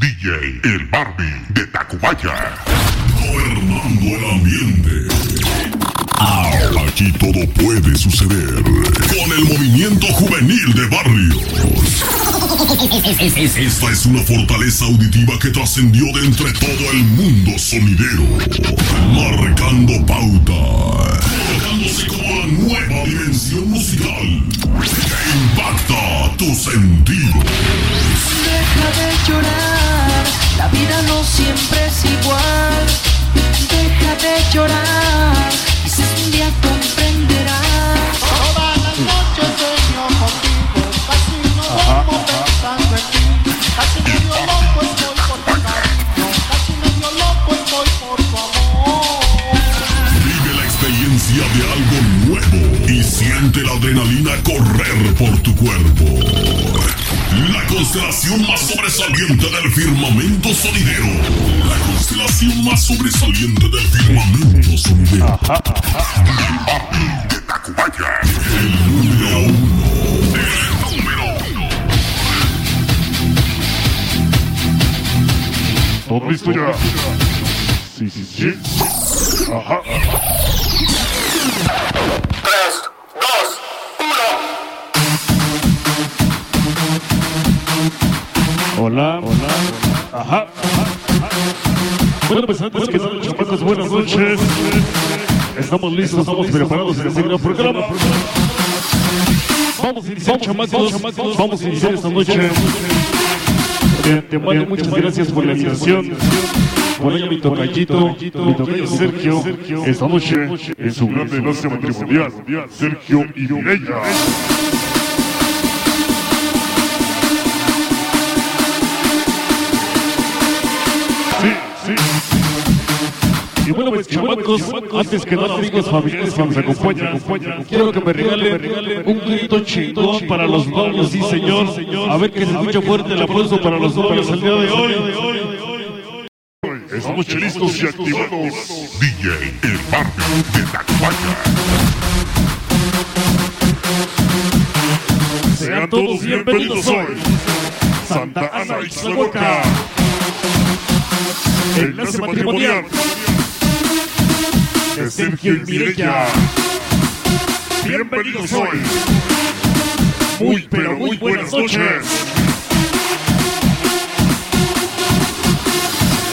DJ El Barbie de Tacubaya. Gobernando el ambiente. Aquí todo puede suceder. Con el movimiento juvenil de barrios. Esta es una fortaleza auditiva que trascendió de entre todo el mundo sonidero. Marcando pauta. De algo nuevo y siente la adrenalina correr por tu cuerpo. La constelación más sobresaliente del firmamento sonidero. La constelación más sobresaliente del firmamento sonidero. El número uno. El número uno. ¿Todo listo ya? Sí, sí, sí. Ajá. 3, Hola. Hola. Ajá. Bueno, pues antes que nada, chamacos, buenas noches. Estamos listos, estamos preparados en este gran programa. Vamos a iniciar, chamacos. Vamos a iniciar esta noche. De antemano, muchas gracias por la invitación. Por ello, mi tocallito, mi tocayo Sergio, esta noche en su gran enlace matrimonial, Sergio y Mireya. Y bueno, pues chamacos, antes que nada, amigos familiares que nos acompañan, quiero que me regalen un grito chingón para los novios, sí señor. A ver que se escucha fuerte el aplauso para los novios el día de hoy. Estamos listos y activados. DJ El Barbie de Tacubaya. Sean todos bienvenidos hoy. Santa Ana Ixtlahuaca. Enlace matrimonial. De Sergio y Mireya. Bienvenidos hoy. Muy pero muy buenas noches.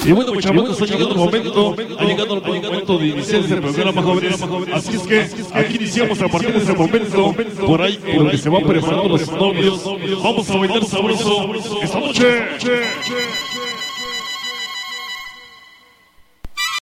Y bueno, pues chamacos, ha llegado el momento, ha llegado el momento de iniciar este programa, jóvenes. Así es que aquí iniciamos a partir de este momento, por ahí, por lo que se van preparando los novios. Vamos a bailar sabroso esta noche.